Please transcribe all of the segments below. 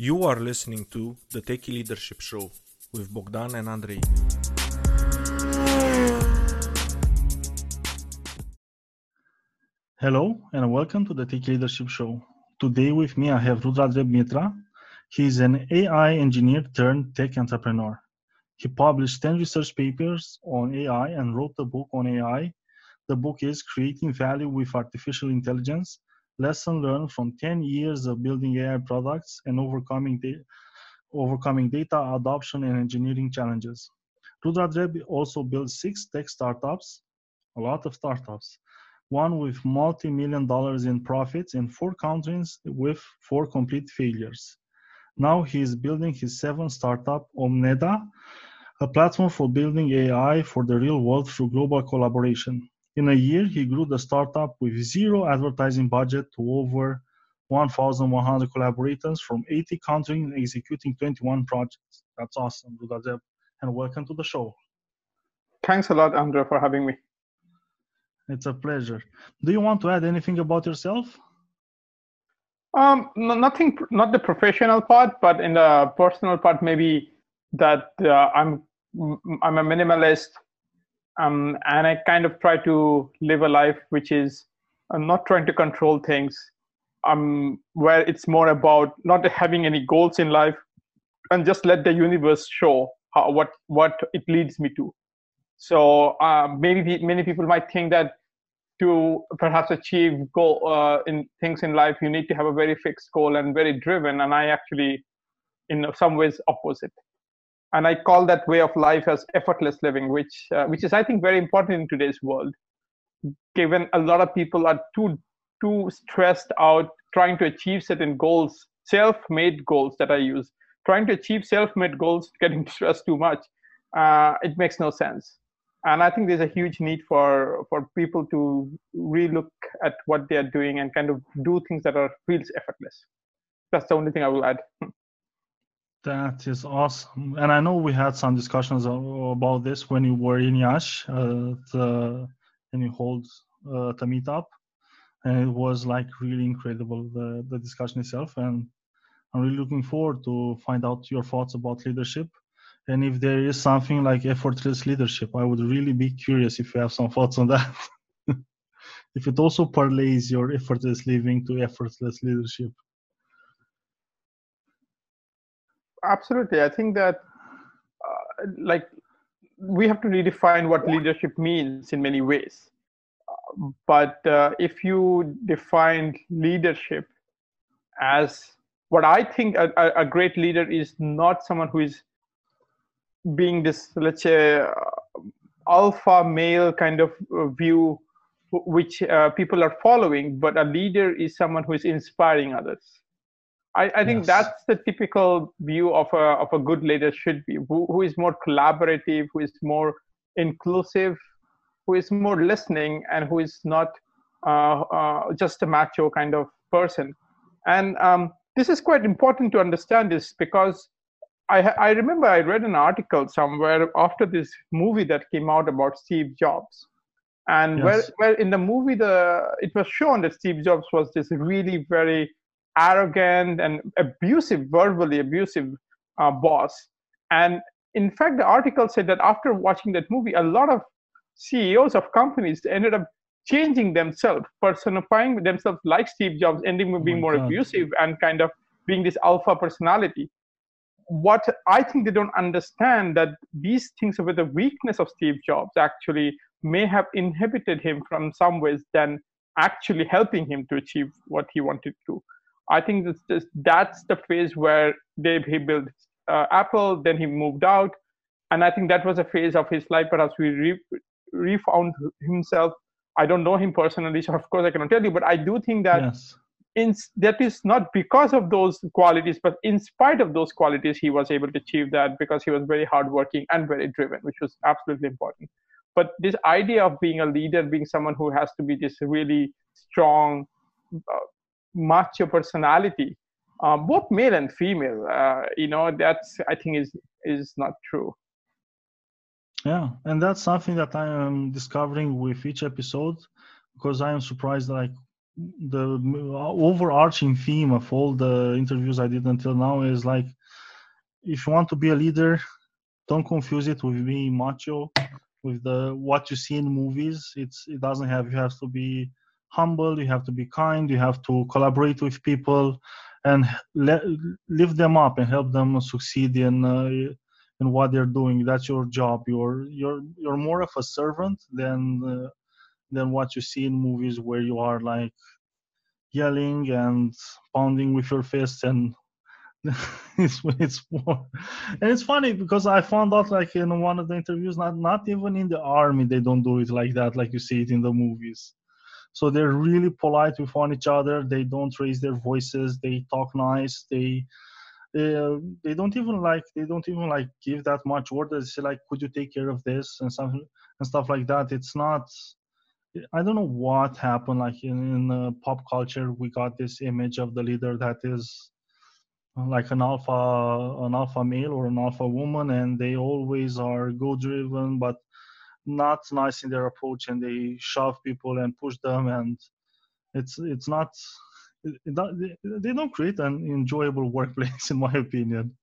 You are listening to the Techie Leadership Show with Bogdan and Andrei. Hello and welcome to the Techie Leadership Show. Today with me I have Rudradeb Mitra. He is an AI engineer turned tech entrepreneur. He published 10 research papers on AI and wrote a book on AI. The book is Creating Value with Artificial Intelligence lesson learned from 10 years of building AI products and overcoming, da- overcoming data adoption and engineering challenges. Rudradeb also built six tech startups, a lot of startups, one with multi-million dollars in profits in four countries with four complete failures. Now he is building his seventh startup, Omdena, a platform for building AI for the real world through global collaboration. In a year, he grew the startup with zero advertising budget to over 1,100 collaborators from 80 countries executing 21 projects. That's awesome, Rudradeb. And welcome to the show. Thanks a lot, Andrei, for having me. It's a pleasure. Do you want to add anything about yourself? Um, no, nothing, not the professional part, but in the personal part, maybe that uh, I'm I'm a minimalist, um, and I kind of try to live a life which is I'm not trying to control things. Um, where it's more about not having any goals in life, and just let the universe show how, what what it leads me to. So uh, maybe many people might think that to perhaps achieve goal uh, in things in life, you need to have a very fixed goal and very driven. And I actually, in some ways, opposite. And I call that way of life as effortless living, which uh, which is I think very important in today's world, given a lot of people are too too stressed out trying to achieve certain goals, self-made goals that I use, trying to achieve self-made goals, getting stressed too much. Uh, it makes no sense. And i think there's a huge need for for people to relook at what they are doing and kind of do things that are feels effortless. That's the only thing i will add That is awesome. And I know we had some discussions about this when you were in Iași uh, and you hold uh, the meetup. And it was like really incredible, the, the discussion itself. And I'm really looking forward to find out your thoughts about leadership. And if there is something like effortless leadership, I would really be curious if you have some thoughts on that. if it also parlays your effortless living to effortless leadership. Absolutely. I think that uh, like we have to redefine what leadership means in many ways. Uh, but uh, if you define leadership as what i think a, a, great leader is not someone who is being this let's say uh, alpha male kind of uh, view which uh, people are following but a leader is someone who is inspiring others I, I think yes. that's the typical view of a of a good leader should be, who, who is more collaborative, who is more inclusive, who is more listening, and who is not uh, uh, just a macho kind of person. And um, this is quite important to understand this because I, I remember I read an article somewhere after this movie that came out about Steve Jobs. And yes. where, where in the movie the it was shown that Steve Jobs was this really very arrogant and abusive, verbally abusive uh, boss. And in fact, the article said that after watching that movie, a lot of CEOs of companies ended up changing themselves, personifying themselves like Steve Jobs, ending up being oh more God. abusive and kind of being this alpha personality. What I think they don't understand that these things with the weakness of Steve Jobs actually may have inhibited him from some ways than actually helping him to achieve what he wanted to. I think that's just, that's the phase where they, he built uh, Apple, then he moved out, and I think that was a phase of his life. Perhaps we re, refound himself. I don't know him personally, so of course I cannot tell you, but I do think that yes. in, that is not because of those qualities, but in spite of those qualities, he was able to achieve that because he was very hardworking and very driven, which was absolutely important. But this idea of being a leader, being someone who has to be this really strong, uh, macho personality, uh, both male and female. Uh, you know, that's I think is is not true. Yeah, and that's something that I am discovering with each episode, because I am surprised like the overarching theme of all the interviews I did until now is like, if you want to be a leader, don't confuse it with being macho, with the what you see in movies. It's it doesn't have. You have to be humble. You have to be kind. You have to collaborate with people, and let, lift them up and help them succeed in uh, in what they're doing. That's your job. You're you're you're more of a servant than uh, than what you see in movies where you are like yelling and pounding with your fists and it's it's more and it's funny because I found out like in one of the interviews not not even in the army they don't do it like that like you see it in the movies so they're really polite with one each other. They don't raise their voices. They talk nice. They uh, they don't even like they don't even like give that much orders they say like could you take care of this? and something and stuff like that. It's not I don't know what happened. Like in, in uh, pop culture, we got this image of the leader that is like an alpha, an alpha male or an alpha woman, and they always are goal-driven, but not nice in their approach, and they shove people and push them, and it's it's not. They don't create an enjoyable workplace, in my opinion.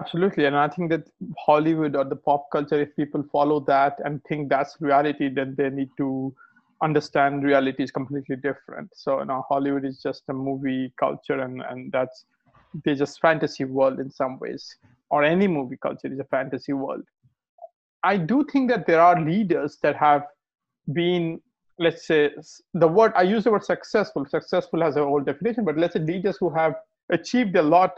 Absolutely. And I think that Hollywood or the pop culture, if people follow that and think that's reality, then they need to understand reality is completely different. So you know, Hollywood is just a movie culture and, and that's they just fantasy world in some ways. Or any movie culture is a fantasy world. I do think that there are leaders that have been, let's say, the word I use the word successful. Successful has a whole definition, but let's say leaders who have achieved a lot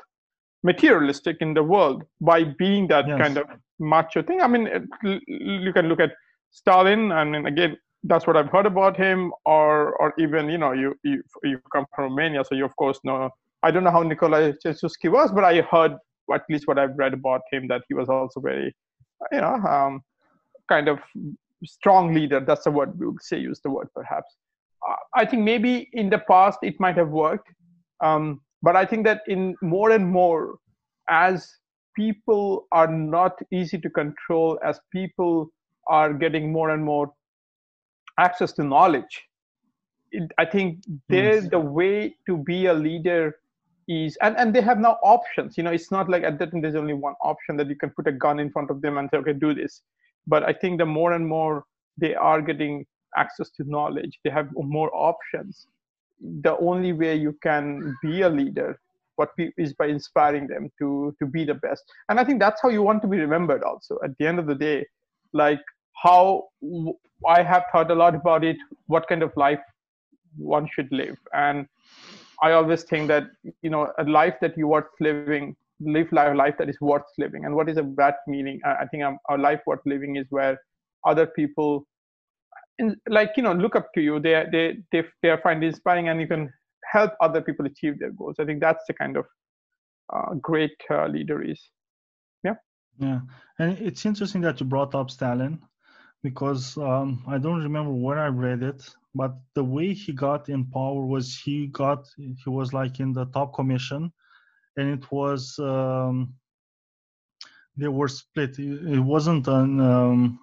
materialistic in the world by being that yes. kind of macho thing. I mean, you can look at Stalin, I mean, again, that's what I've heard about him, or or even you know, you you you come from Romania, so you of course know. I don't know how Nicolae Ceausescu was, but I heard at least what I've read about him that he was also very, you know, um, kind of strong leader. That's the word we would say. Use the word perhaps. Uh, I think maybe in the past it might have worked. Um, but i think that in more and more as people are not easy to control as people are getting more and more access to knowledge it, i think there the way to be a leader is and, and they have now options. You know it's not like at that time there's only one option that you can put a gun in front of them and say okay do this. But i think the more and more they are getting access to knowledge they have more options. The only way you can be a leader is by inspiring them to to be the best. And i think that's how you want to be remembered also at the end of the day. Like how i have thought a lot about it what kind of life one should live. And i always think that you know a life that you worth living live life life that is worth living. And what is a that meaning? I think a life worth living is where other people and like you know look up to you. They they they they find inspiring and you can help other people achieve their goals. I think that's the kind of uh, great uh, leader is. Yeah. Yeah. And it's interesting that you brought up stalin because um, i don't remember where i read it but the way he got in power was he got he was like in the top commission and it was um, they were split. It wasn't an um,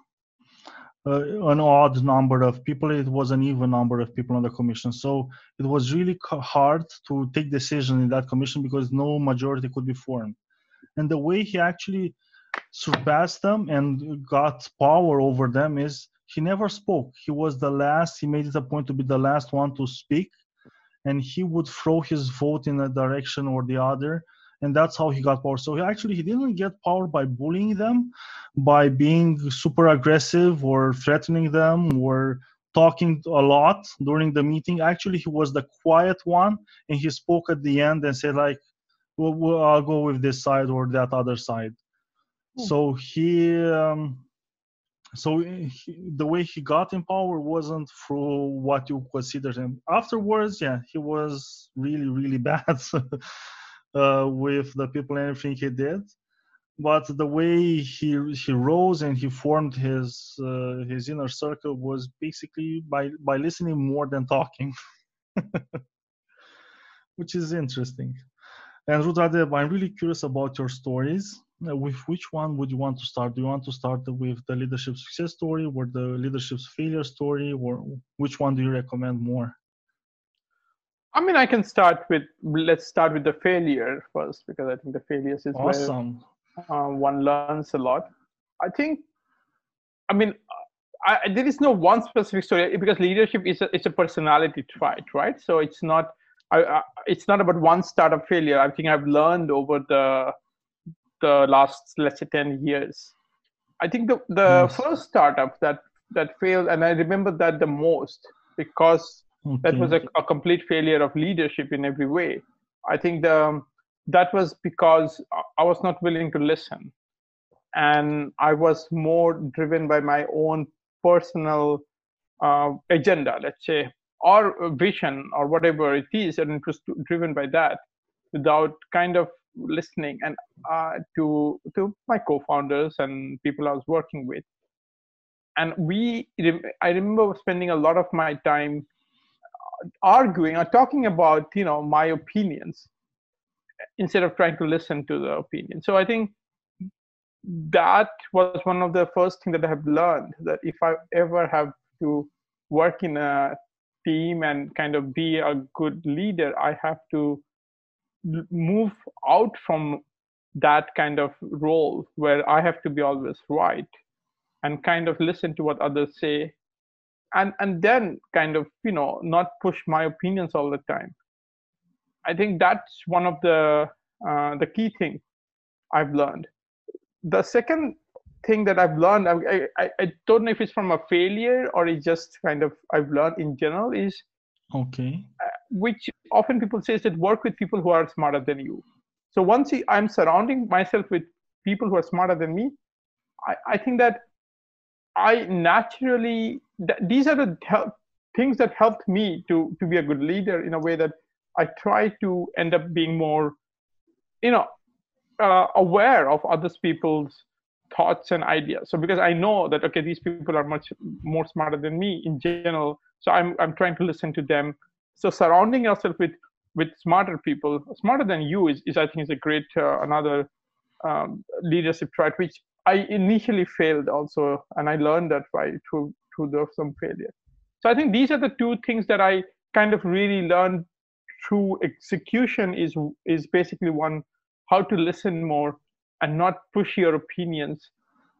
uh, an odd number of people it was an even number of people on the commission. So it was really hard to take decision in that commission because no majority could be formed. And the way he actually surpassed them and got power over them is he never spoke. He was the last he made it a point to be the last one to speak and he would throw his vote in a direction or the other and that's how he got power. So he actually he didn't get power by bullying them by being super aggressive or threatening them or talking a lot during the meeting. Actually he was the quiet one and he spoke at the end and said like well, i'll go with this side or that other side. So he um, so he, the way he got in power wasn't through what you consider him afterwards. Yeah he was really really bad uh, with the people and everything he did. But the way he he rose and he formed his uh, his inner circle was basically by by listening more than talking which is interesting. And Rudradeb, I'm really curious about your stories. Uh, with which one would you want to start? Do you want to start with the leadership success story or the leadership failure story, or which one do you recommend more? I mean, I can start with let's start with the failure first because I think the failures is awesome. where uh, one learns a lot. I think, I mean, I, there is no one specific story because leadership is a, it's a personality trait, right? So it's not I, I, it's not about one startup failure. I think I've learned over the the last let's say ten years. I think the the yes. first startup that that failed, and I remember that the most because okay. that was a, a, complete failure of leadership in every way. I think the that was because I was not willing to listen, and I was more driven by my own personal uh, agenda, let's say, or vision, or whatever it is, and it was driven by that, without kind of listening and uh, to to my co-founders and people I was working with. And we, I remember spending a lot of my time uh, arguing or talking about, you know, my opinions instead of trying to listen to the opinion. So I think that was one of the first things that I have learned that if I ever have to work in a team and kind of be a good leader, I have to move out from that kind of role where I have to be always right and kind of listen to what others say and and then kind of you know not push my opinions all the time. I think that's one of the uh, the key thing i've learned. The second thing that I've learned, I, I, I don't know if it's from a failure or it's just kind of I've learned in general is okay, which often people say is that work with people who are smarter than you. So once I'm surrounding myself with people who are smarter than me, I, I think that I naturally th- these are the help, things that helped me to to be a good leader in a way that I try to end up being more, you know, uh, aware of other people's thoughts and ideas so because i know that okay these people are much more smarter than me in general so i'm i'm trying to listen to them so surrounding yourself with with smarter people smarter than you is, is i think is a great uh, another um, leadership trait which i initially failed also and i learned that by through through some failure. So i think these are the two things that i kind of really learned through execution is is basically one how to listen more and not push your opinions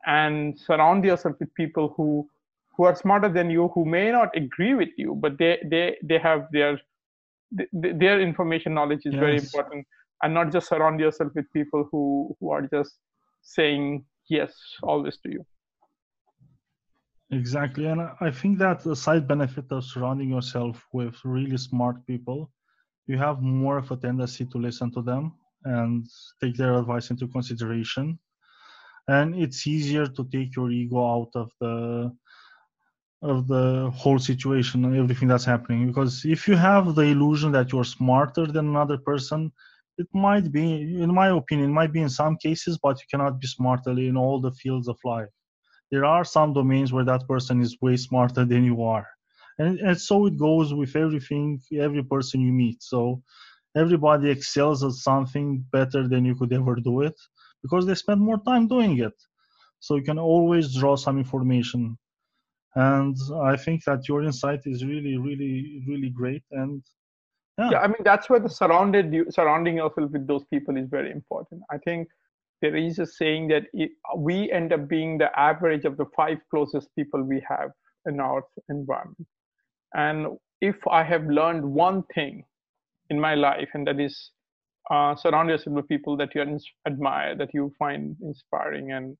and surround yourself with people who who are smarter than you who may not agree with you but they they they have their their information knowledge is yes. very important. And not just surround yourself with people who who are just saying yes always to you. Exactly. And i think that the side benefit of surrounding yourself with really smart people you have more of a tendency to listen to them and take their advice into consideration. And it's easier to take your ego out of the of the whole situation and everything that's happening. Because if you have the illusion that you're smarter than another person it might be in my opinion might be in some cases but you cannot be smarter in all the fields of life. There are some domains where that person is way smarter than you are. And, and so it goes with everything every person you meet. So everybody excels at something better than you could ever do it because they spend more time doing it. So you can always draw some information and i think that your insight is really really really great. And yeah, yeah i mean that's where the surrounded you surrounding yourself with those people is very important. I think there is a saying that it, we end up being the average of the five closest people we have in our environment. And if i have learned one thing in my life, and that is uh, surround yourself with people that you admire, that you find inspiring, and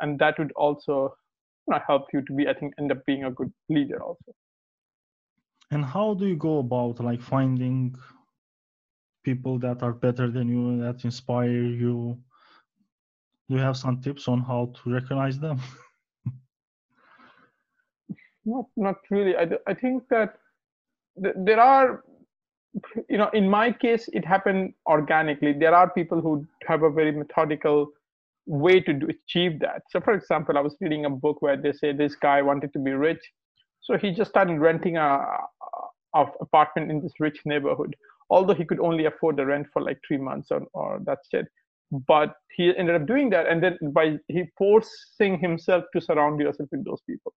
and that would also you know, help you to be, I think, end up being a good leader also. And how do you go about like finding people that are better than you that inspire you? Do you have some tips on how to recognize them? not, not really. I, I think that th- there are you know in my case it happened organically there are people who have a very methodical way to do, achieve that. So for example i was reading a book where they say this guy wanted to be rich. So he just started renting a, a apartment in this rich neighborhood although he could only afford the rent for like three months or, or that's it. But he ended up doing that and then by he forcing himself to surround yourself with those people.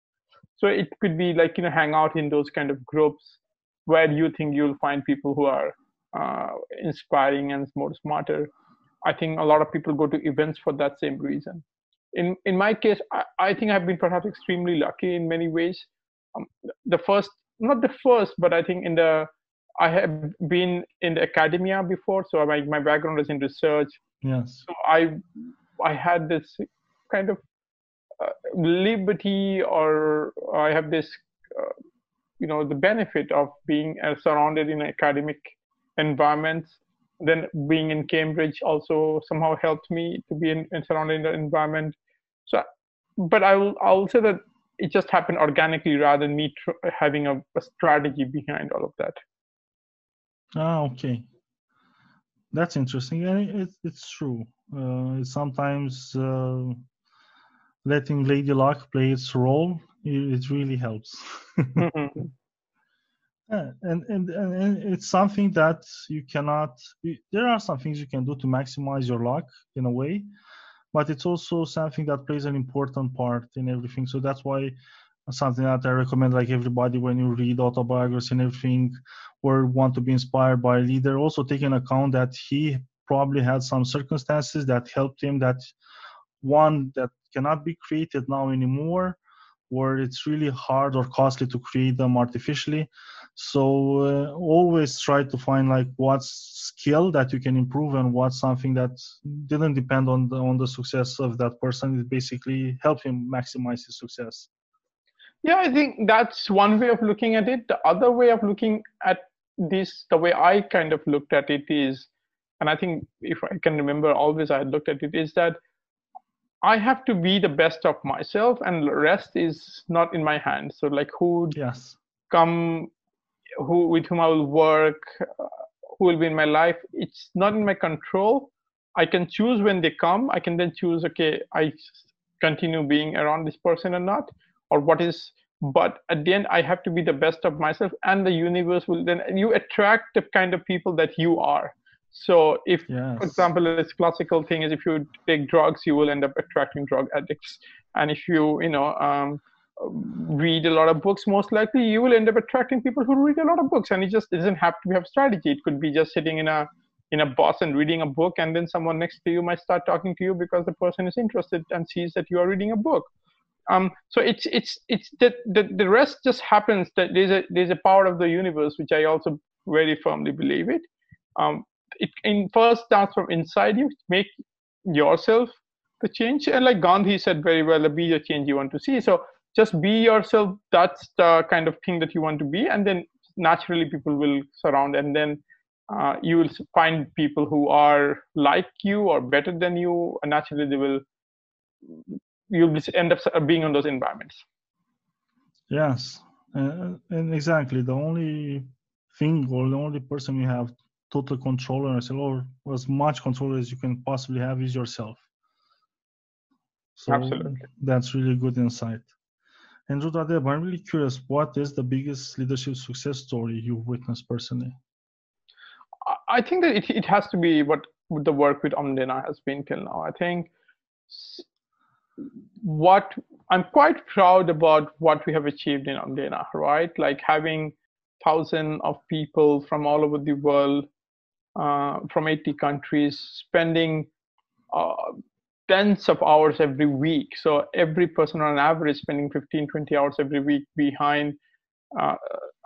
So it could be like you know hang out in those kind of groups where you think you'll find people who are uh, inspiring and more smarter i think a lot of people go to events for that same reason. In in my case i, I think i've been perhaps extremely lucky in many ways. Um, the first not the first but i think in the i have been in the academia before so my, my background is in research. Yes. So i i had this kind of uh, liberty or i have this uh, you know the benefit of being uh, surrounded in academic environments then being in cambridge also somehow helped me to be in, in surrounded in the environment. So but i will i'll say that it just happened organically rather than me tr- having a, a, strategy behind all of that. Ah okay. That's interesting and it, it's true. Uh, sometimes uh, letting lady luck play its role it, it really helps. Mm-hmm. And, and and it's something that you cannot there are some things you can do to maximize your luck in a way but it's also something that plays an important part in everything. So that's why something that i recommend like everybody when you read autobiographies and everything or want to be inspired by a leader also take in account that he probably had some circumstances that helped him that one that cannot be created now anymore or it's really hard or costly to create them artificially so uh, always try to find like what's skill that you can improve and what's something that didn't depend on the on the success of that person. It basically help him maximize his success. Yeah i think that's one way of looking at it. The other way of looking at this the way i kind of looked at it is and i think if i can remember always i looked at it is that I have to be the best of myself, and the rest is not in my hands. So, like, who yes. come, who with whom I will work, uh, who will be in my life, it's not in my control. I can choose when they come. I can then choose, okay, I continue being around this person or not, or what is. But at the end, I have to be the best of myself, and the universe will then. You attract the kind of people that you are. So if, yes. for example, this classical thing is if you take drugs, you will end up attracting drug addicts. And if you, you know, um, read a lot of books, most likely you will end up attracting people who read a lot of books. And it just doesn't have to have strategy. It could be just sitting in a in a bus and reading a book, and then someone next to you might start talking to you because the person is interested and sees that you are reading a book. Um, so it's it's it's the, the the rest just happens that there's a there's a part of the universe which I also very firmly believe it. Um, it in first starts from inside you make yourself the change and like gandhi said very well be the change you want to see so just be yourself. That's the kind of thing that you want to be. And then naturally people will surround. And then uh, you will find people who are like you or better than you. And naturally they will you'll end up being on those environments. Yes. Uh, and exactly. The only thing or the only person you have total control on or as much control as you can possibly have is yourself. So Absolutely. that's really good insight and Rudradeb, I'm really curious, what is the biggest leadership success story you've witnessed personally? I think that it, it has to be what the work with Omdena has been till now. I think what I'm quite proud about what we have achieved in Omdena, right? Like having thousands of people from all over the world uh, from 80 countries, spending uh, tens of hours every week. So every person on average spending 15, 20 hours every week behind uh,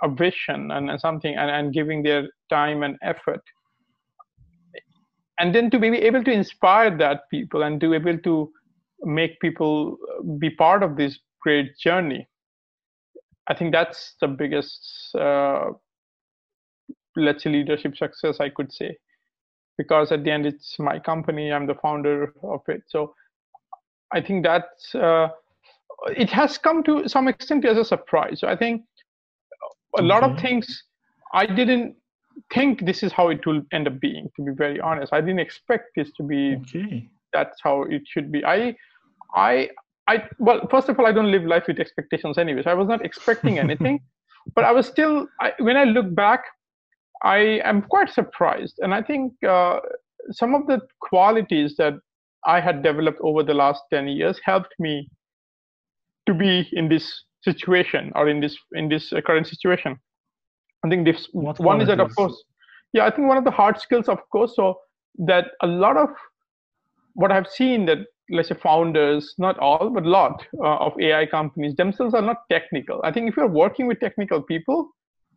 a vision and, and something and, and giving their time and effort. And then to be able to inspire that people and to be able to make people be part of this great journey. I think that's the biggest uh, let's say leadership success i could say because at the end it's my company i'm the founder of it. So i think that uh, it has come to some extent as a surprise. So i think a lot of things i didn't think this is how it will end up being to be very honest. I didn't expect this to be okay. that's how it should be. I i i well first of all i don't live life with expectations anyway so i was not expecting anything. But i was still I, when i look back I am quite surprised. And I think uh, some of the qualities that I had developed over the last 10 years helped me to be in this situation or in this in this uh, current situation. I think this What one is that of course, yeah, I think one of the hard skills, of course, so that a lot of what I've seen that let's say founders, not all, but a lot uh, of AI companies themselves are not technical. I think if you're working with technical people,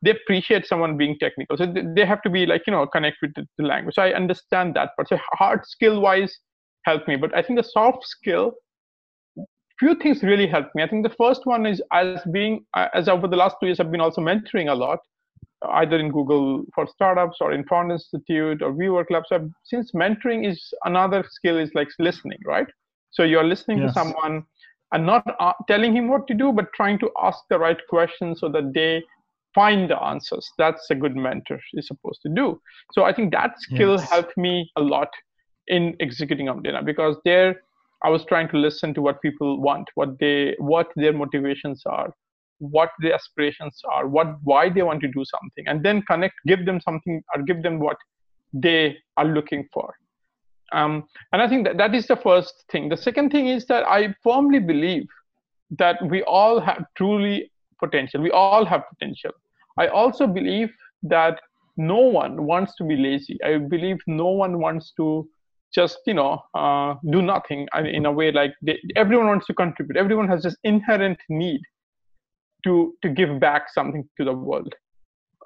they appreciate someone being technical. So they- have to be like, you know, connect with the, language. So I understand that. But so hard skill wise help me. But I think the soft skill, few things really helped me. I think the first one is as being, uh, as over the last two years, I've been also mentoring a lot, either in Google for startups or in Founder Institute or WeWork Labs. So since mentoring is another skill is like listening, right? So you're listening Yes. to someone and not uh, telling him what to do, but trying to ask the right questions so that they find the answers. That's a good mentor is supposed to do. So I think that skill Yes. helped me a lot in executing Omdena because there I was trying to listen to what people want, what they what their motivations are, what their aspirations are, what why they want to do something, and then connect, give them something or give them what they are looking for. Um, and I think that that is the first thing. The second thing is that I firmly believe that we all have truly potential. We all have potential. I also believe that no one wants to be lazy. I believe no one wants to just you know uh, do nothing in a way like they, everyone wants to contribute. Everyone has this inherent need to to give back something to the world.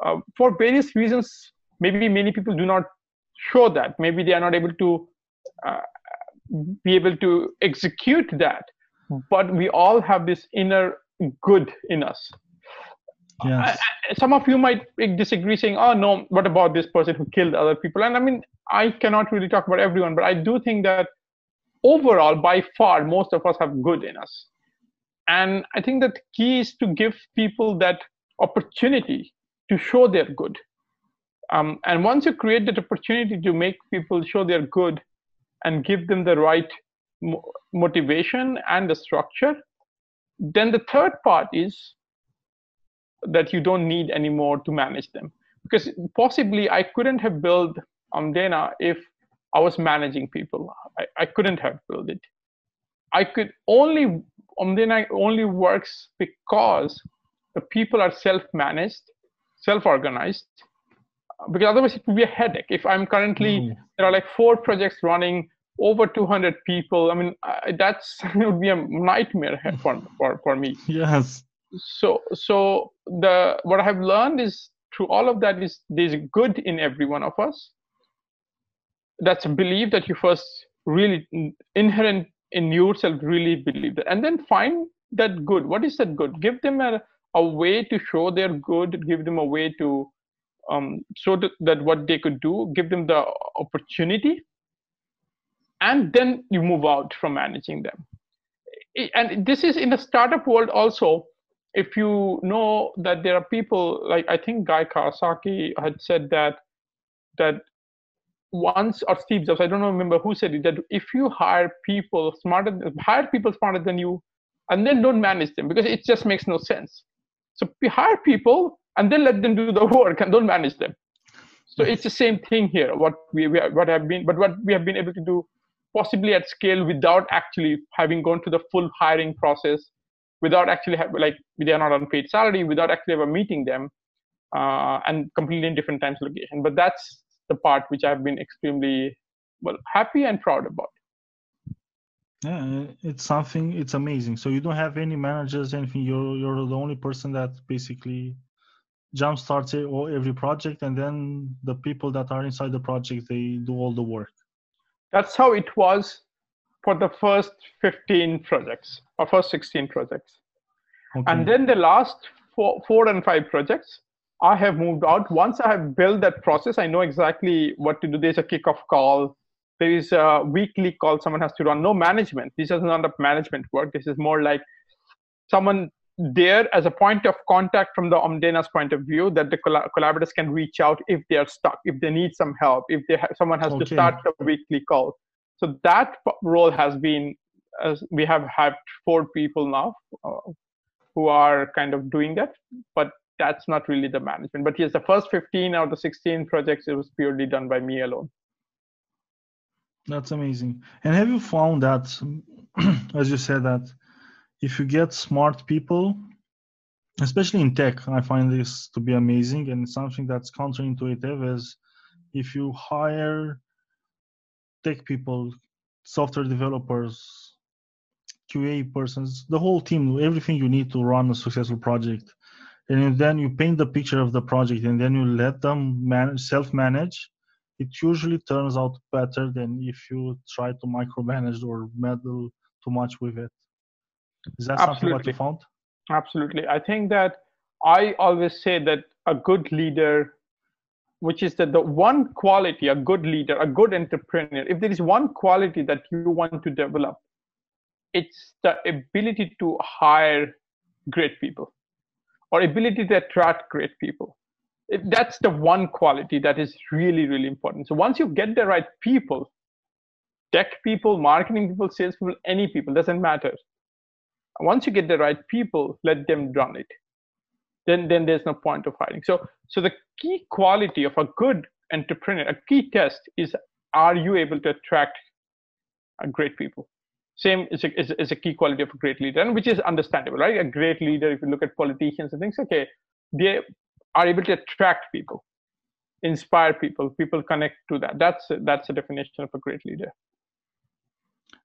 Uh, for various reasons, maybe many people do not show that. Maybe they are not able to uh, be able to execute that. But we all have this inner good in us. Yes. Some of you might disagree, saying, "Oh no, what about this person who killed other people?" And I mean, I cannot really talk about everyone, but I do think that overall, by far, most of us have good in us. And I think that the key is to give people that opportunity to show their good. Um, and once you create that opportunity to make people show their good and give them the right mo- motivation and the structure, then the third part is that you don't need anymore to manage them. Because possibly I couldn't have built Omdena if I was managing people. I, I couldn't have built it. I could only Omdena only works because the people are self-managed, self-organized. Because otherwise it would be a headache. If I'm currently Mm. there are like four projects running, over 200 people. I mean, I, that's it would be a nightmare for for, for me Yes. So so the what i have learned is through all of that is there's good in every one of us. That's a belief that you first really inherent in yourself really believe that. And then find that good. What is that good? Give them a, a way to show their good. Give them a way to um, show that, that what they could do. Give them the opportunity. And then you move out from managing them. And this is in the startup world also if you know that there are people like I think Guy Kawasaki had said that that once or Steve Jobs, I don't remember who said it, that if you hire people smarter, hire people smarter than you, and then don't manage them because it just makes no sense. So hire people and then let them do the work and don't manage them. So it's the same thing here. What we, we what have been, but what we have been able to do possibly at scale without actually having gone through the full hiring process without actually have like they are not on paid salary without actually ever meeting them uh, and completely in different times location but that's the part which i've been extremely well happy and proud about Yeah, it's something. It's amazing. So you don't have any managers, anything. You're you're the only person that basically jump starts every project, and then the people that are inside the project they do all the work. that's how it was for the first 15 projects or first 16 projects. Okay. and then the last four, four and five projects i have moved out. Once i have built that process i know exactly what to do. There's a kickoff call. There is a weekly call someone has to run. No management. This is not a management work. This is more like someone there as a point of contact from the omdena's point of view that the collaborators can reach out if they are stuck if they need some help if they ha- someone has to start a weekly call so that role has been as we have had four people now uh, who are kind of doing that but that's not really the management but yes the first 15 out of the 16 projects it was purely done by me alone That's amazing. And have you found that, as you said, that if you get smart people, especially in tech, I find this to be amazing and something that's counterintuitive is if you hire tech people, software developers, QA persons, the whole team, everything you need to run a successful project. And then you paint the picture of the project and then you let them manage, self-manage. It usually turns out better than if you try to micromanage or meddle too much with it. Is that Absolutely. something that you found? Absolutely. I think that I always say that a good leader, which is that the one quality, a good leader, a good entrepreneur, if there is one quality that you want to develop, it's the ability to hire great people or ability to attract great people. That's the one quality that is really, really important. So once you get the right people, tech people, marketing people, sales people, any people, doesn't matter once you get the right people let them run it then then there's no point of hiring so so the key quality of a good entrepreneur a key test is are you able to attract uh, great people? Same is a, is, is a key quality of a great leader and which is understandable right? A great leader if you look at politicians and things okay they are able to attract people inspire people people connect to that. That's that's a definition of a great leader.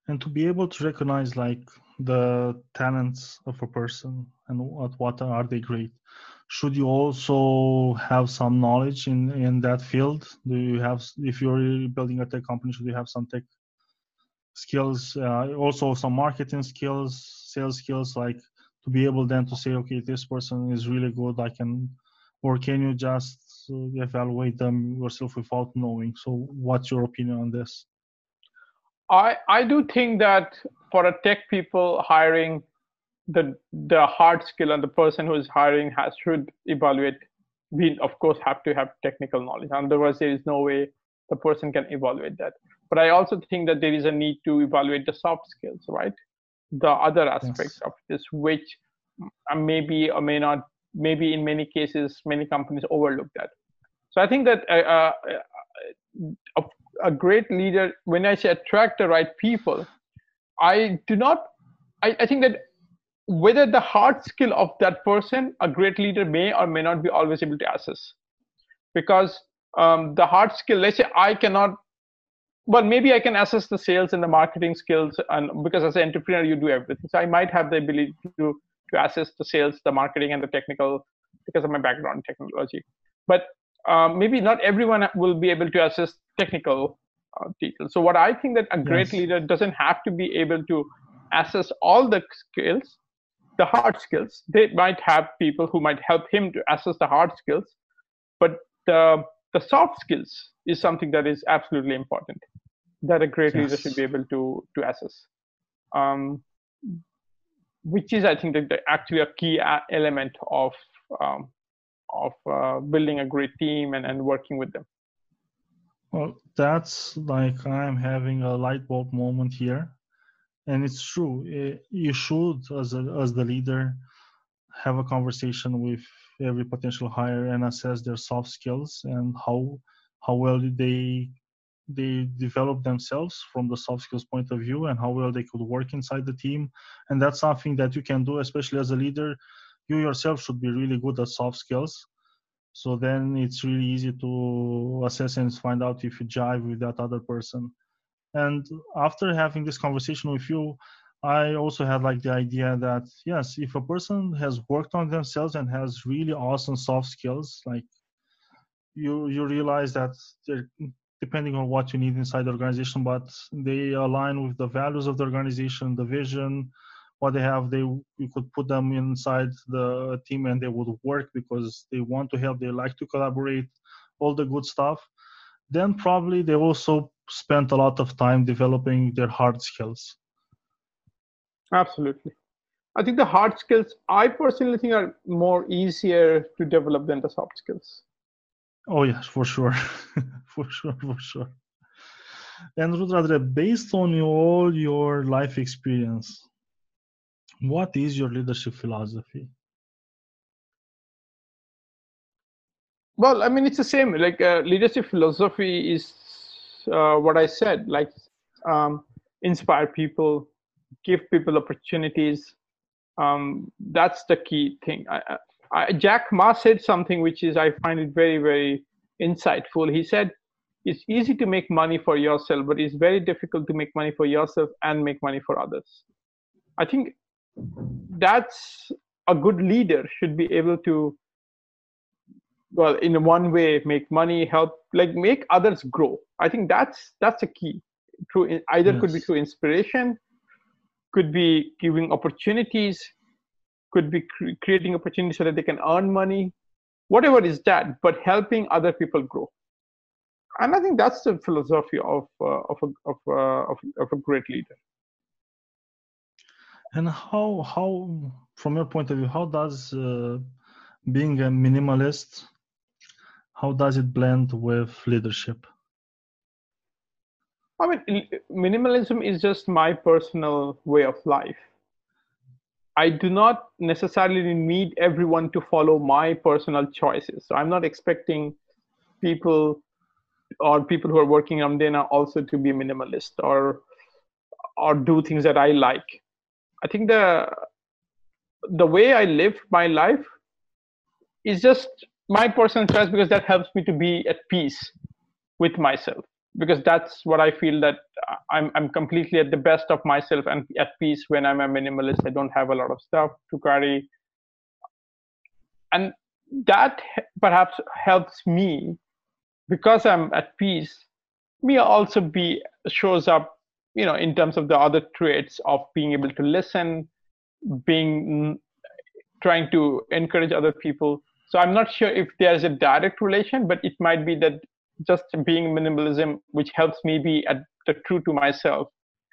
And to be able to recognize like the talents of a person and what what are they great? Should you also have some knowledge in in that field? Do you have if you're building a tech company should you have some tech skills uh, also some marketing skills sales skills like to be able then to say okay this person is really good i can or can you just uh, evaluate them yourself without knowing? So what's your opinion on this? I I do think that for a tech people hiring the the hard skill and the person who is hiring has should evaluate we of course have to have technical knowledge. Otherwise there is no way the person can evaluate that. But i also think that there is a need to evaluate the soft skills right? The other aspects yes. of this which maybe or may not maybe in many cases many companies overlook that. So i think that uh, uh, uh a great leader, when I say attract the right people, I do not, I, I think that whether the hard skill of that person, a great leader may or may not be always able to assess. Because um, the hard skill, let's say I cannot, well, maybe I can assess the sales and the marketing skills, and because as an entrepreneur, you do everything. So I might have the ability to, to assess the sales, the marketing, and the technical because of my background in technology. But um, maybe not everyone will be able to assess technical uh, details. So what I think that a great yes. leader doesn't have to be able to assess all the skills, the hard skills. They might have people who might help him to assess the hard skills, but the the soft skills is something that is absolutely important that a great yes. leader should be able to to assess. Um, which is, I think, that actually a key element of um, of uh, building a great team and, and working with them. Well, that's like I'm having a light bulb moment here, and it's true. Eh, you should, as a, as the leader, have a conversation with every potential hire and assess their soft skills and how how well they they develop themselves from the soft skills point of view and how well they could work inside the team. And that's something that you can do especially as a leader. You yourself should be really good at soft skills so then it's really easy to assess and find out if you jive with that other person. And after having this conversation with you i also had like the idea that yes if a person has worked on themselves and has really awesome soft skills like you you realize that depending on what you need inside the organization but they align with the values of the organization the vision what they have they you could put them inside the team and they would work because they want to help they like to collaborate all the good stuff. Then probably they also spent a lot of time developing their hard skills. Absolutely. I think the hard skills i personally think are more easier to develop than the soft skills. Oh yes for sure. For sure for sure. And Rudradeb, based on all your life experience, what is your leadership philosophy? Well, I mean, it's the same. Like uh, leadership philosophy is uh, what I said. Like um, inspire people, give people opportunities, Um, that's the key thing. I, I, Jack Ma said something which is I find it very very insightful. He said it's easy to make money for yourself, but it's very difficult to make money for yourself and make money for others. I think that's a good leader should be able to well in one way make money help like make others grow. I think that's that's a key. Through either yes. could be through inspiration could be giving opportunities could be cre- creating opportunities so that they can earn money. Whatever is that but helping other people grow. And i think that's the philosophy of uh, of, a, of, uh, of, of a great leader and how how from your point of view how does uh, being a minimalist how does it blend with leadership? I mean minimalism is just my personal way of life. I do not necessarily need everyone to follow my personal choices. So i'm not expecting people or people who are working on Omdena also to be minimalist or or do things that i like i think the the way i live my life is just my personal choice because that helps me to be at peace with myself because that's what I feel that I'm I'm completely at the best of myself and at peace when I'm a minimalist. I don't have a lot of stuff to carry, and that perhaps helps me because I'm at peace. Me also be shows up, you know, in terms of the other traits of being able to listen, being trying to encourage other people so I'm not sure if there's a direct relation, but it might be that just being minimalism, which helps me be at the true to myself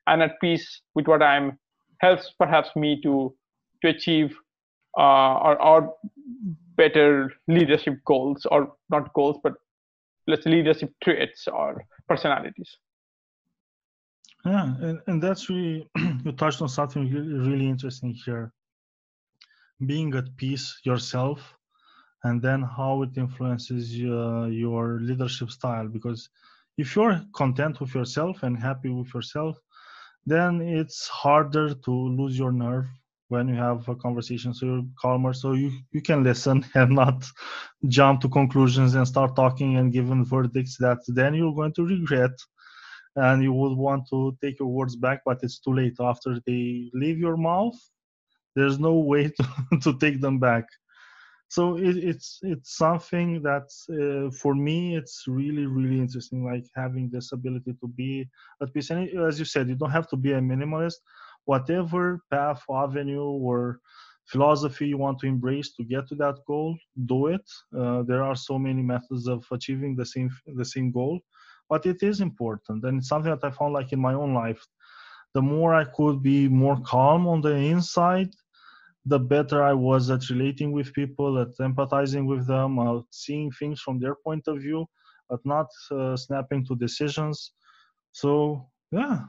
and at peace with what I'm, helps perhaps me to to achieve uh, or, or better leadership goals or not goals, but let's leadership traits or personalities. Yeah, and, and that's really you touched on something really, interesting here. Being at peace yourself and then how it influences uh, your leadership style because if you're content with yourself and happy with yourself then it's harder to lose your nerve when you have a conversation so you're calmer so you, you can listen and not jump to conclusions and start talking and giving verdicts that then you're going to regret and you would want to take your words back but it's too late. After they leave your mouth there's no way to, to take them back. So it, it's it's something that uh, for me it's really really interesting like having this ability to be at peace. And as you said you don't have to be a minimalist. Whatever path avenue or philosophy you want to embrace to get to that goal do it. Uh, there are so many methods of achieving the same the same goal but it is important and it's something that i found like in my own life the more i could be more calm on the inside the better I was at relating with people, at empathizing with them, at seeing things from their point of view, at not uh, snapping to decisions. So yeah,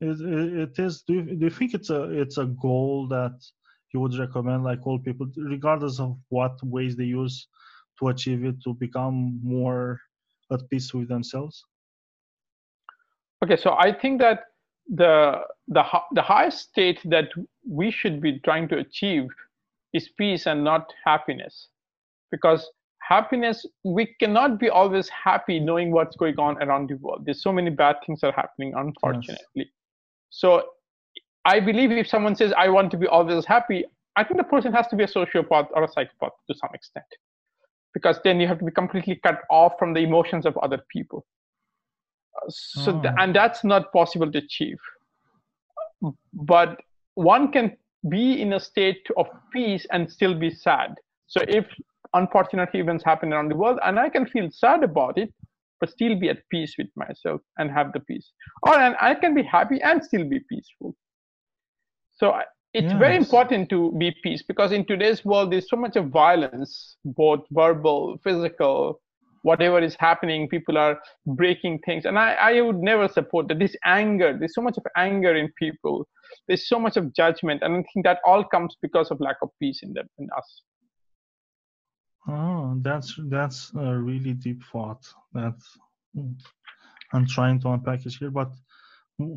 it, it, it is. Do you, do you think it's a it's a goal that you would recommend, like all people, regardless of what ways they use to achieve it, to become more at peace with themselves? Okay, so I think that the the the highest state that we should be trying to achieve is peace and not happiness. Because happiness we cannot be always happy knowing what's going on around the world. There's so many bad things are happening unfortunately. Yes. so i believe if someone says i want to be always happy i think the person has to be a sociopath or a psychopath to some extent. Because then you have to be completely cut off from the emotions of other people so oh. th- hmm. and that's not possible to achieve but one can be in a state of peace and still be sad so if unfortunate events happen around the world and i can feel sad about it but still be at peace with myself and have the peace or and i can be happy and still be peaceful so it's yes. very important to be peace because in today's world there's so much of violence both verbal physical whatever is happening people are breaking things. And i, I would never support that. This anger there's so much of anger in people. There's so much of judgment. And i think that all comes because of lack of peace in them in us. Oh that's that's a really deep thought that mm, i'm trying to unpack it here. But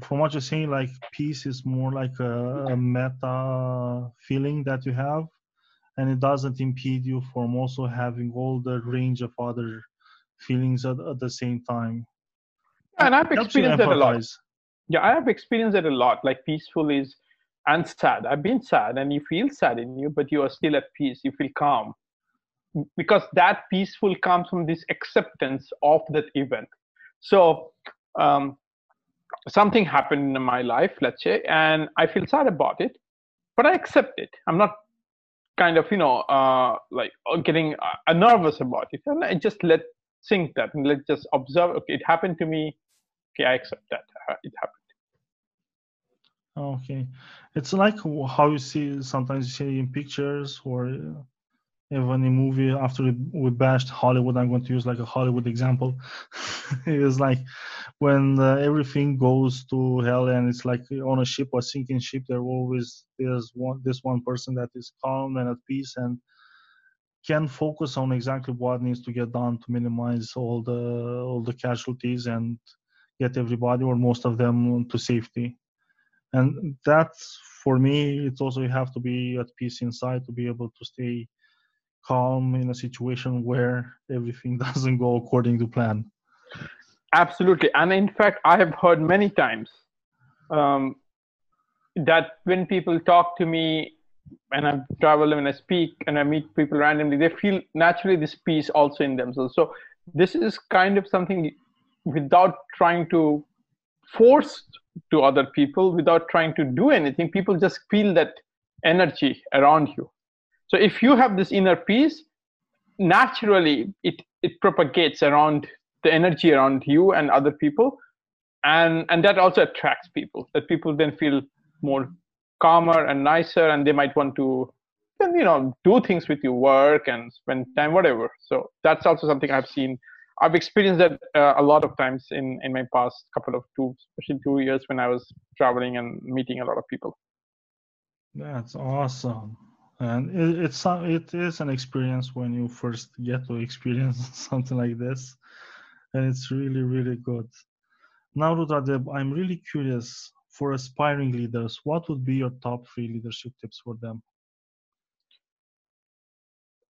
from what you're saying, like peace is more like a, a meta feeling that you have, and it doesn't impede you from also having all the range of other feelings at, at the same time. and I've experienced that a lot. Yeah, I have experienced it a lot. Like peaceful is and sad. I've been sad, and you feel sad in you, but you are still at peace. You feel calm because that peaceful comes from this acceptance of that event. So um, something happened in my life, let's say, and I feel sad about it, but I accept it. I'm not kind of, you know, uh, like uh, getting uh, nervous about it. And I just let sink that and let's just observe. Okay, it happened to me. Okay, I accept that uh, it happened. Okay, it's like how you see sometimes you see in pictures or uh, even in movie after we bashed Hollywood. I'm going to use like a Hollywood example. it is like when uh, everything goes to hell and it's like on a ship or sinking ship. There always there's one this one person that is calm and at peace and can focus on exactly what needs to get done to minimize all the all the casualties and get everybody or most of them to safety. And that's for me it's also you have to be at peace inside to be able to stay calm in a situation where everything doesn't go according to plan. Absolutely. And in fact i have heard many times um, that when people talk to me when i travel and i speak and i meet people randomly they feel naturally this peace also in themselves. So this is kind of something without trying to force to other people without trying to do anything people just feel that energy around you. So if you have this inner peace naturally it it propagates around the energy around you and other people and and that also attracts people that people then feel more calmer and nicer and they might want to you know do things with your work and spend time whatever so that's also something i've seen I've experienced that uh, a lot of times in, in my past couple of two, especially two years when I was traveling and meeting a lot of people. That's awesome, and it, it's it is an experience when you first get to experience something like this, and it's really really good. Now, Rudradeb, I'm really curious for aspiring leaders. What would be your top three leadership tips for them?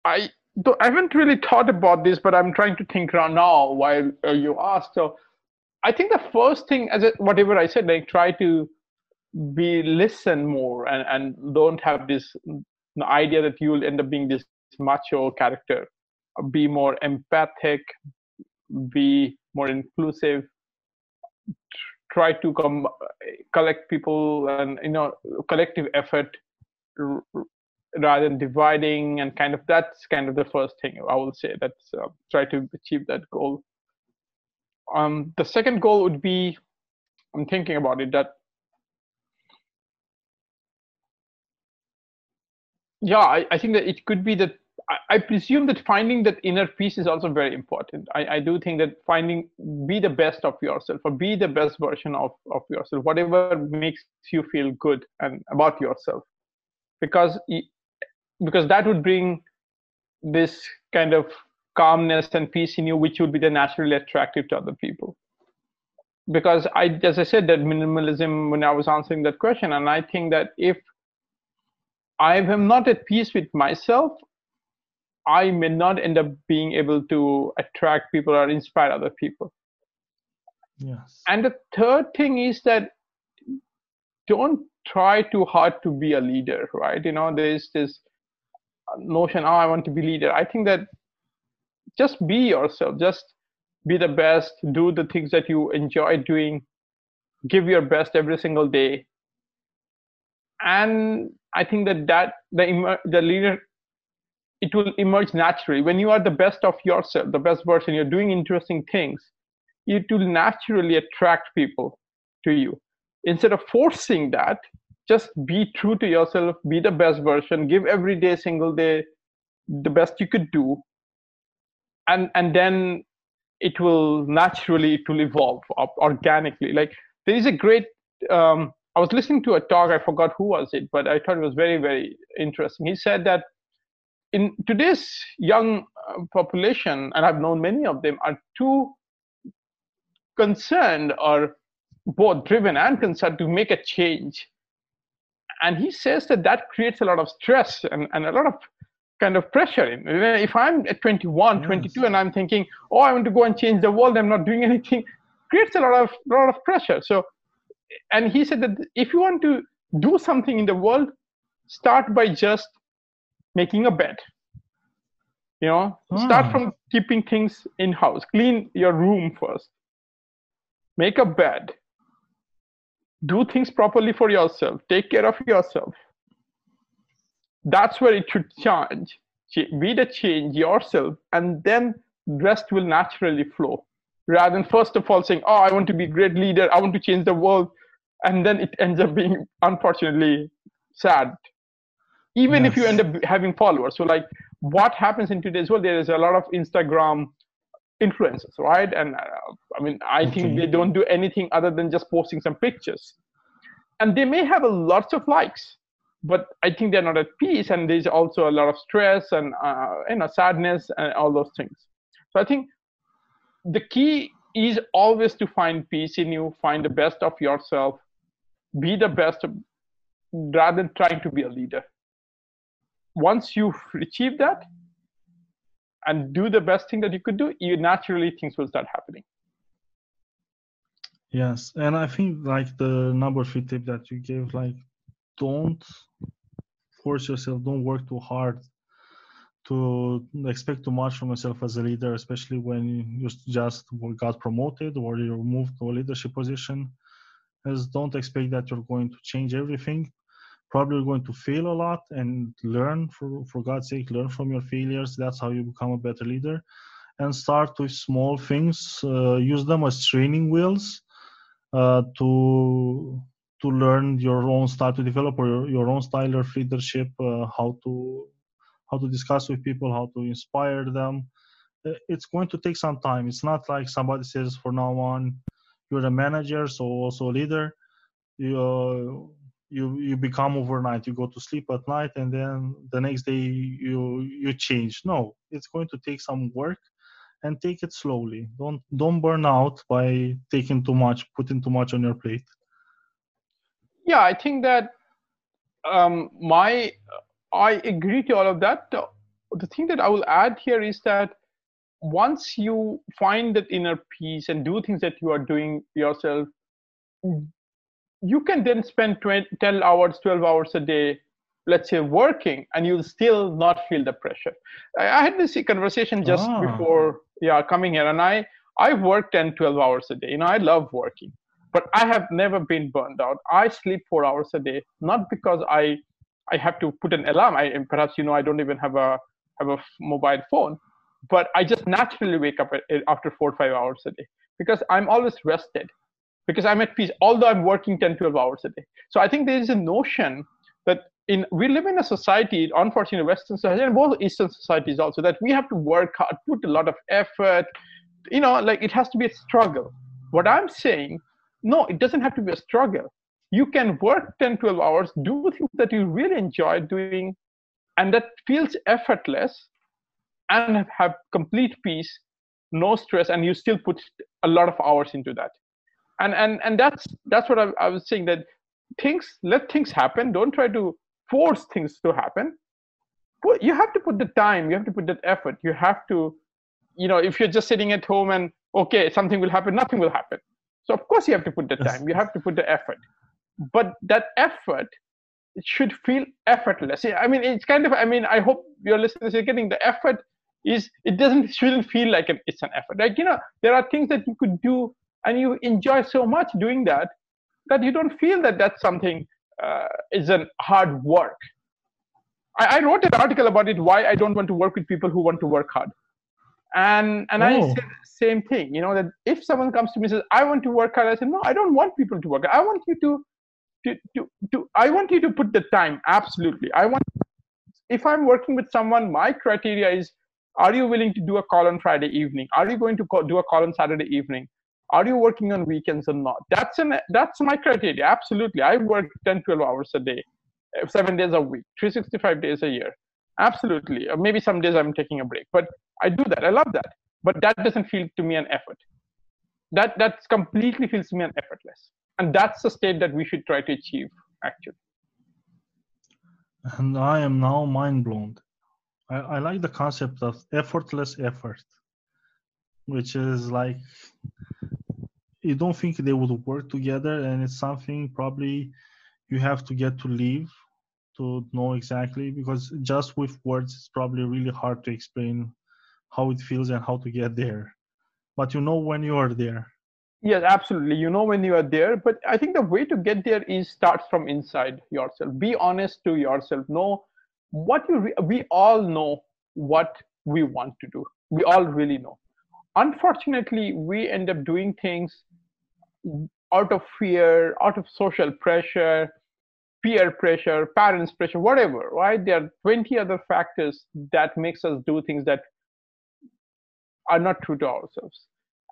I I haven't really thought about this, but I'm trying to think around now while uh, you asked. So I think the first thing, as whatever I said, like try to be listen more and, and don't have this idea that you'll end up being this macho character. Be more empathic, be more inclusive, try to come collect people and you know collective effort rather than dividing and kind of that's kind of the first thing I will say. That's uh, try to achieve that goal. Um, the second goal would be, I'm thinking about it that. Yeah, I, I think that it could be that I, I presume that finding that inner peace is also very important. I, I do think that finding be the best of yourself or be the best version of, of yourself, whatever makes you feel good and about yourself because because that would bring this kind of calmness and peace in you which would be then naturally attractive to other people because i as i said that minimalism when i was answering that question and i think that if i am not at peace with myself i may not end up being able to attract people or inspire other people. Yes. And the third thing is that don't try too hard to be a leader right? You know there's this notion oh i want to be leader. I think that just be yourself. Just be the best. Do the things that you enjoy doing. Give your best every single day. And i think that that the the leader it will emerge naturally. When you are the best of yourself the best version you're doing interesting things it will naturally attract people to you. Instead of forcing that just be true to yourself be the best version give every day single day the best you could do and and then it will naturally it will evolve organically. Like there is a great um, i was listening to a talk i forgot who was it but i thought it was very very interesting. He said that in today's young uh, population and i've known many of them are too concerned or both driven and concerned to make a change. And he says that that creates a lot of stress and, and a lot of kind of pressure if i'm at 21 yes. 22 and i'm thinking oh i want to go and change the world i'm not doing anything creates a lot of lot of pressure. So and he said that if you want to do something in the world start by just making a bed. You know start hmm. from keeping things in house clean your room first. Make a bed. Do things properly for yourself. Take care of yourself. That's where it should change. Be the change yourself and then rest will naturally flow. Rather than first of all saying oh i want to be a great leader. I want to change the world. And then it ends up being unfortunately sad even yes. if you end up having followers. So like what happens in today's world there is a lot of instagram influencers right? And uh, i mean i okay. think they don't do anything other than just posting some pictures. And they may have a lots of likes but i think they're not at peace and there's also a lot of stress and uh, you know sadness and all those things. So i think the key is always to find peace in you find the best of yourself be the best rather than trying to be a leader once you achieve that and do the best thing that you could do you naturally things will start happening. Yes and i think like the number three tip that you gave like don't force yourself don't work too hard to expect too much from yourself as a leader especially when you just got promoted or you moved to a leadership position. As don't expect that you're going to change everything probably going to fail a lot and learn for for god's sake learn from your failures. That's how you become a better leader. And start with small things uh, use them as training wheels uh, to to learn your own style to develop your, your own style of leadership uh, how to how to discuss with people how to inspire them. Uh, it's going to take some time. It's not like somebody says for now on you're a manager so also a leader. You uh, you you become overnight you go to sleep at night and then the next day you you change. No it's going to take some work and take it slowly. Don't don't burn out by taking too much putting too much on your plate. Yeah i think that um, my i agree to all of that. The thing that i will add here is that once you find that inner peace and do things that you are doing yourself you can then spend 20, 10 hours 12 hours a day let's say working and you'll still not feel the pressure. I, I had this conversation just ah. before yeah coming here and i i work 10 12 hours a day. You know i love working but i have never been burned out. I sleep four hours a day not because i i have to put an alarm. I perhaps you know i don't even have a have a mobile phone but i just naturally wake up after four or five hours a day because i'm always rested because I'm at peace, although I'm working 10, 12 hours a day. So I think there is a notion that in we live in a society, unfortunately, Western society and both Eastern societies also, that we have to work hard, put a lot of effort. You know, like it has to be a struggle. What I'm saying, no, it doesn't have to be a struggle. You can work 10, 12 hours, do things that you really enjoy doing, and that feels effortless, and have complete peace, no stress, and you still put a lot of hours into that and and and that's that's what I, I was saying that things let things happen. Don't try to force things to happen. But you have to put the time you have to put that effort. You have to you know if you're just sitting at home and okay something will happen nothing will happen. So of course you have to put the time. You have to put the effort. But that effort it should feel effortless. I mean it's kind of i mean i hope your listeners are getting the effort is it doesn't shouldn't feel like an, it's an effort. Like you know there are things that you could do and you enjoy so much doing that that you don't feel that that's something uh, is a hard work. I, I, wrote an article about it why I don't want to work with people who want to work hard. And and oh. I said the same thing, you know, that if someone comes to me and says, I want to work hard, I said, No, I don't want people to work. I want you to to, to, to I want you to put the time. Absolutely. I want if I'm working with someone, my criteria is are you willing to do a call on Friday evening? Are you going to call, do a call on Saturday evening? Are you working on weekends or not? That's an that's my criteria. Absolutely. I work 10 12 hours a day uh, seven days a week 365 days a year. Absolutely. Or maybe some days i'm taking a break but i do that. I love that. But that doesn't feel to me an effort. That that completely feels to me an effortless. And that's the state that we should try to achieve actually. And i am now mind blown I, I like the concept of effortless effort which is like you don't think they would work together and it's something probably you have to get to live to know exactly because just with words it's probably really hard to explain how it feels and how to get there. But you know when you are there. Yes absolutely. You know when you are there but i think the way to get there is starts from inside yourself. Be honest to yourself. Know what you re- we all know what we want to do. We all really know. Unfortunately we end up doing things out of fear out of social pressure peer pressure parents pressure whatever right? There are 20 other factors that makes us do things that are not true to ourselves.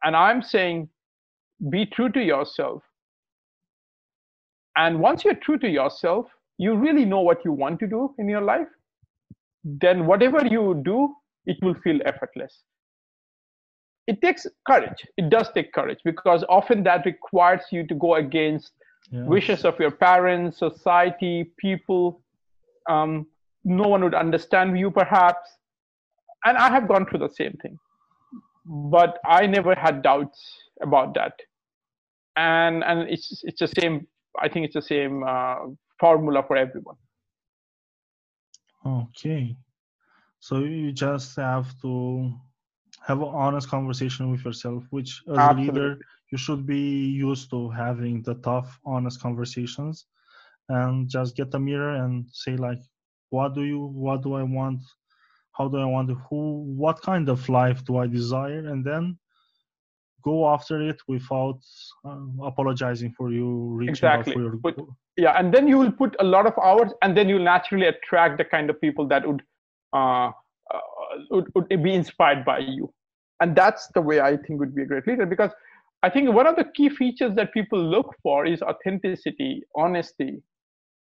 And i'm saying be true to yourself. And once you're true to yourself you really know what you want to do in your life then whatever you do it will feel effortless it takes courage. It does take courage because often that requires you to go against wishes of your parents society people. Um, no one would understand you perhaps. And i have gone through the same thing. But i never had doubts about that. And and it's it's the same i think it's the same uh, formula for everyone. Okay. So you just have to have an honest conversation with yourself which as Absolutely. a leader you should be used to having the tough honest conversations and just get a mirror and say like what do you what do i want how do i want who what kind of life do i desire and then go after it without uh, apologizing for you reaching exactly. out for your but, yeah and then you will put a lot of hours and then you'll naturally attract the kind of people that would uh, uh, would, would be inspired by you and that's the way i think would be a great leader because i think one of the key features that people look for is authenticity honesty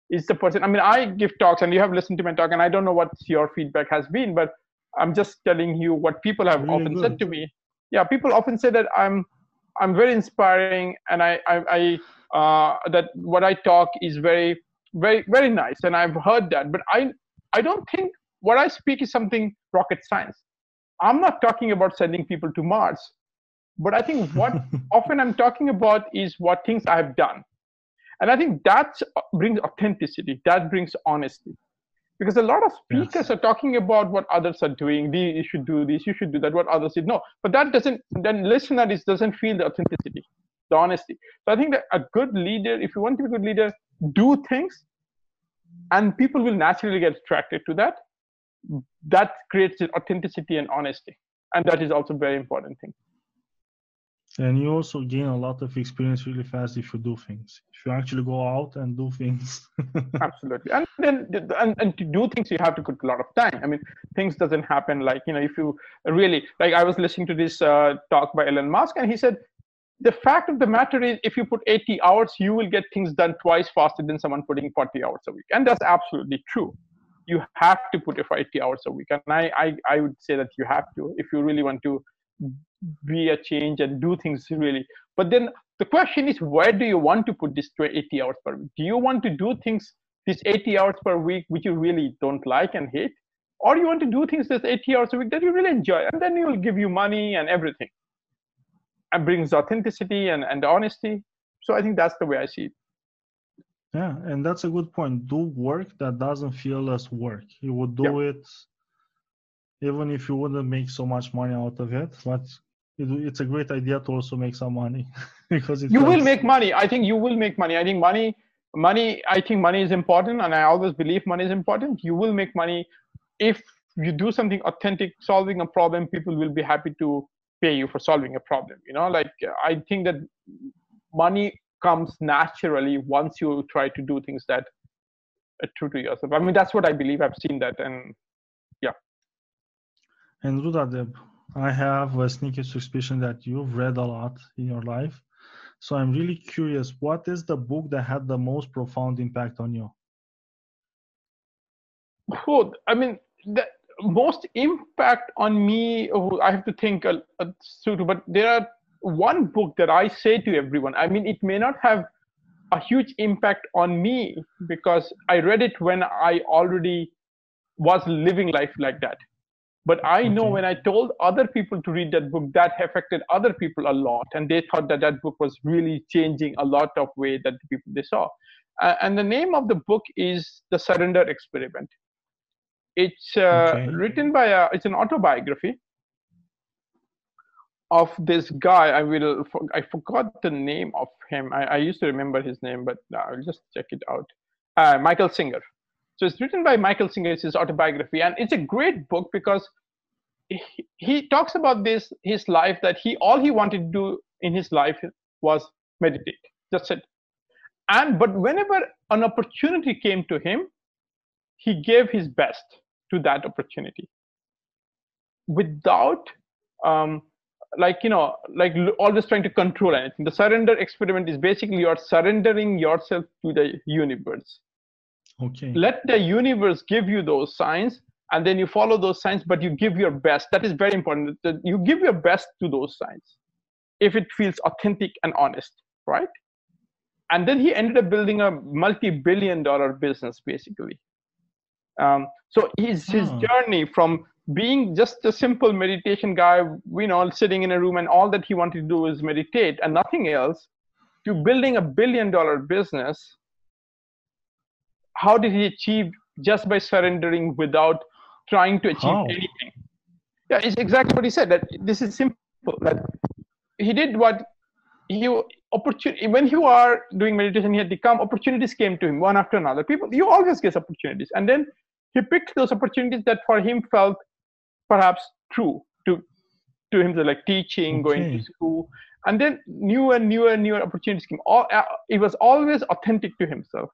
is the person i mean i give talks and you have listened to my talk and i don't know what your feedback has been but i'm just telling you what people have really often good. said to me yeah people often say that i'm i'm very inspiring and i i, I uh, that what i talk is very very very nice and i've heard that but i i don't think what i speak is something rocket science I'm not talking about sending people to Mars, but I think what often I'm talking about is what things I have done. And I think that brings authenticity, that brings honesty. Because a lot of speakers yes. are talking about what others are doing. You should do this, you should do that, what others did. No, but that doesn't, then listener is, doesn't feel the authenticity, the honesty. So I think that a good leader, if you want to be a good leader, do things and people will naturally get attracted to that that creates authenticity and honesty. And that is also very important thing. And you also gain a lot of experience really fast if you do things. If you actually go out and do things. Absolutely. And then and, and to do things you have to put a lot of time. I mean things doesn't happen like you know if you really like i was listening to this uh, talk by elon musk and he said the fact of the matter is if you put 80 hours you will get things done twice faster than someone putting 40 hours a week. And that's absolutely true you have to put for 80 hours a week. And I, I i would say that you have to if you really want to be a change and do things really. But then the question is where do you want to put this 80 hours per week? Do you want to do things this 80 hours per week which you really don't like and hate? Or you want to do things this 80 hours a week that you really enjoy and then it will give you money and everything. And brings authenticity and, and honesty. So i think that's the way i see it yeah, and that's a good point. Do work that doesn't feel as work. You would do yeah. it even if you wouldn't make so much money out of it, but it, it's a great idea to also make some money because you will make money. I think you will make money. I think money, money. I think money is important, and I always believe money is important. You will make money if you do something authentic, solving a problem. People will be happy to pay you for solving a problem. You know, like I think that money comes naturally once you try to do things that are true to yourself. I mean, that's what I believe. I've seen that, and yeah. And Rudradeb, I have a sneaky suspicion that you've read a lot in your life. So I'm really curious, what is the book that had the most profound impact on you? Oh, I mean, the most impact on me, oh, I have to think, a uh, but there are one book that I say to everyone. I mean, it may not have a huge impact on me because I read it when I already was living life like that. But I know when I told other people to read that book, that affected other people a lot, and they thought that that book was really changing a lot of way that the people they saw. Uh, and the name of the book is The Surrender Experiment. It's uh, Okay. written by a, it's an autobiography of this guy. I will, I forgot the name of him. I, I used to remember his name, but uh, I'll just check it out. Uh, Michael Singer. So it's written by Michael Singer. It's his autobiography, and it's a great book because he, he talks about this his life that he all he wanted to do in his life was meditate. That's it. And but whenever an opportunity came to him, he gave his best to that opportunity without um, like you know like always trying to control anything. The surrender experiment is basically you're surrendering yourself to the universe. Okay. let the universe give you those signs and then you follow those signs but you give your best. That is very important. That you give your best to those signs if it feels authentic and honest right? And then he ended up building a multi-billion dollar business basically. Um, so his his Ah. journey from being just a simple meditation guy you know sitting in a room and all that he wanted to do is meditate and nothing else to building a billion dollar business how did he achieve just by surrendering without trying to achieve How? anything? Yeah it's exactly what he said that this is simple that he did what he opportunity when you are doing meditation he had to come opportunities came to him one after another. People you always get opportunities. And then he picked those opportunities that for him felt perhaps true to to him like teaching going to school. And then new and newer and newer opportunities came. All uh, it was always authentic to himself.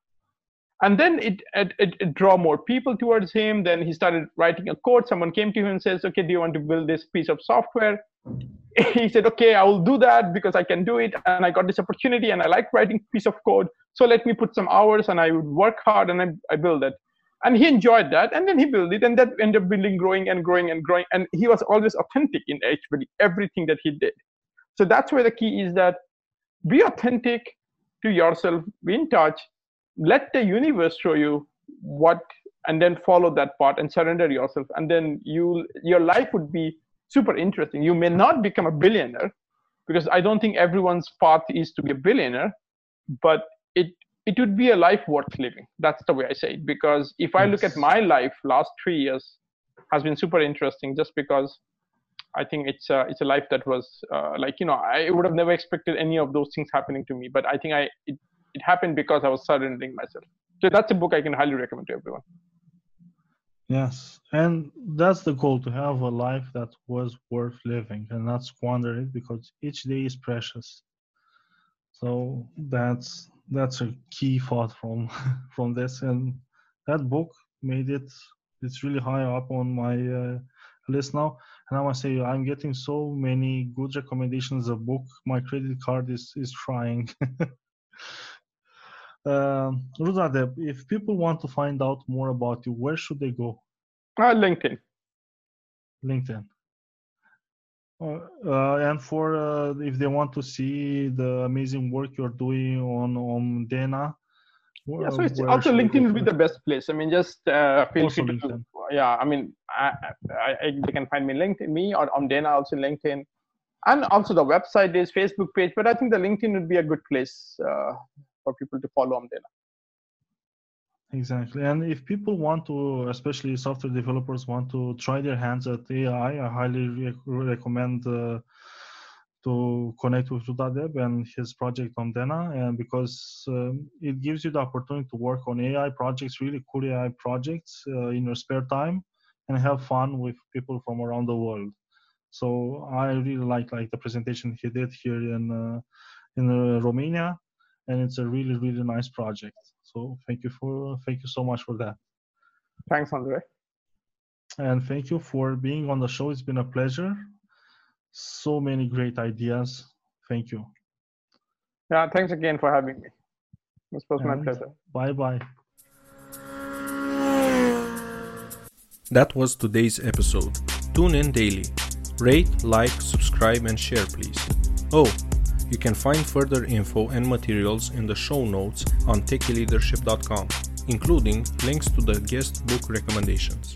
And then it, it, it, it draw more people towards him. Then he started writing a code. Someone came to him and says okay do you want to build this piece of software? He said okay i will do that because i can do it. And i got this opportunity and i like writing piece of code. So let me put some hours and i would work hard and i, I build it and he enjoyed that and then he built it and that ended up building growing and growing and growing and he was always authentic in actually everything that he did. So that's where the key is that be authentic to yourself be in touch let the universe show you what and then follow that path and surrender yourself and then you your life would be super interesting. You may not become a billionaire because i don't think everyone's path is to be a billionaire but it it would be a life worth living that's the way i say it because if i look at my life last 3 years has been super interesting just because I think it's a it's a life that was uh, like you know I would have never expected any of those things happening to me, but I think I it, it happened because I was surrendering myself. So that's a book I can highly recommend to everyone. Yes, and that's the goal to have a life that was worth living and not squander it because each day is precious. So that's that's a key thought from from this, and that book made it. It's really high up on my uh, list now, and I must say I'm getting so many good recommendations of book. My credit card is is trying. um, Rudradeb, if people want to find out more about you, where should they go? Uh, LinkedIn. LinkedIn. Uh, uh, and for uh, if they want to see the amazing work you're doing on Omdena, Yeah, so it's also should they go LinkedIn would be the best place. I mean, just uh, feel free to. Yeah, I mean, I, I, I, they can find me LinkedIn, me or on Omdena also LinkedIn, and also the website is Facebook page. But I think the LinkedIn would be a good place uh, for people to follow on Omdena. Exactly. And if people want to, especially software developers, want to try their hands at AI, I highly re- recommend uh, to connect with Rudradeb and his project on Omdena, and because um, it gives you the opportunity to work on AI projects, really cool AI projects uh, in your spare time, and have fun with people from around the world. So I really like like the presentation he did here in uh, in uh, Romania, and it's a really really nice project. So thank you for thank you so much for that, Thanks, Andrei. and thank you for being on the show. It's been a pleasure. So many great ideas. Thank you. Yeah, thanks again for having me. This was my pleasure. Bye bye. That was today's episode. Tune in daily. Rate, like, subscribe, and share, please. Oh, you can find further info and materials in the show notes on techyleadership.com, including links to the guest book recommendations.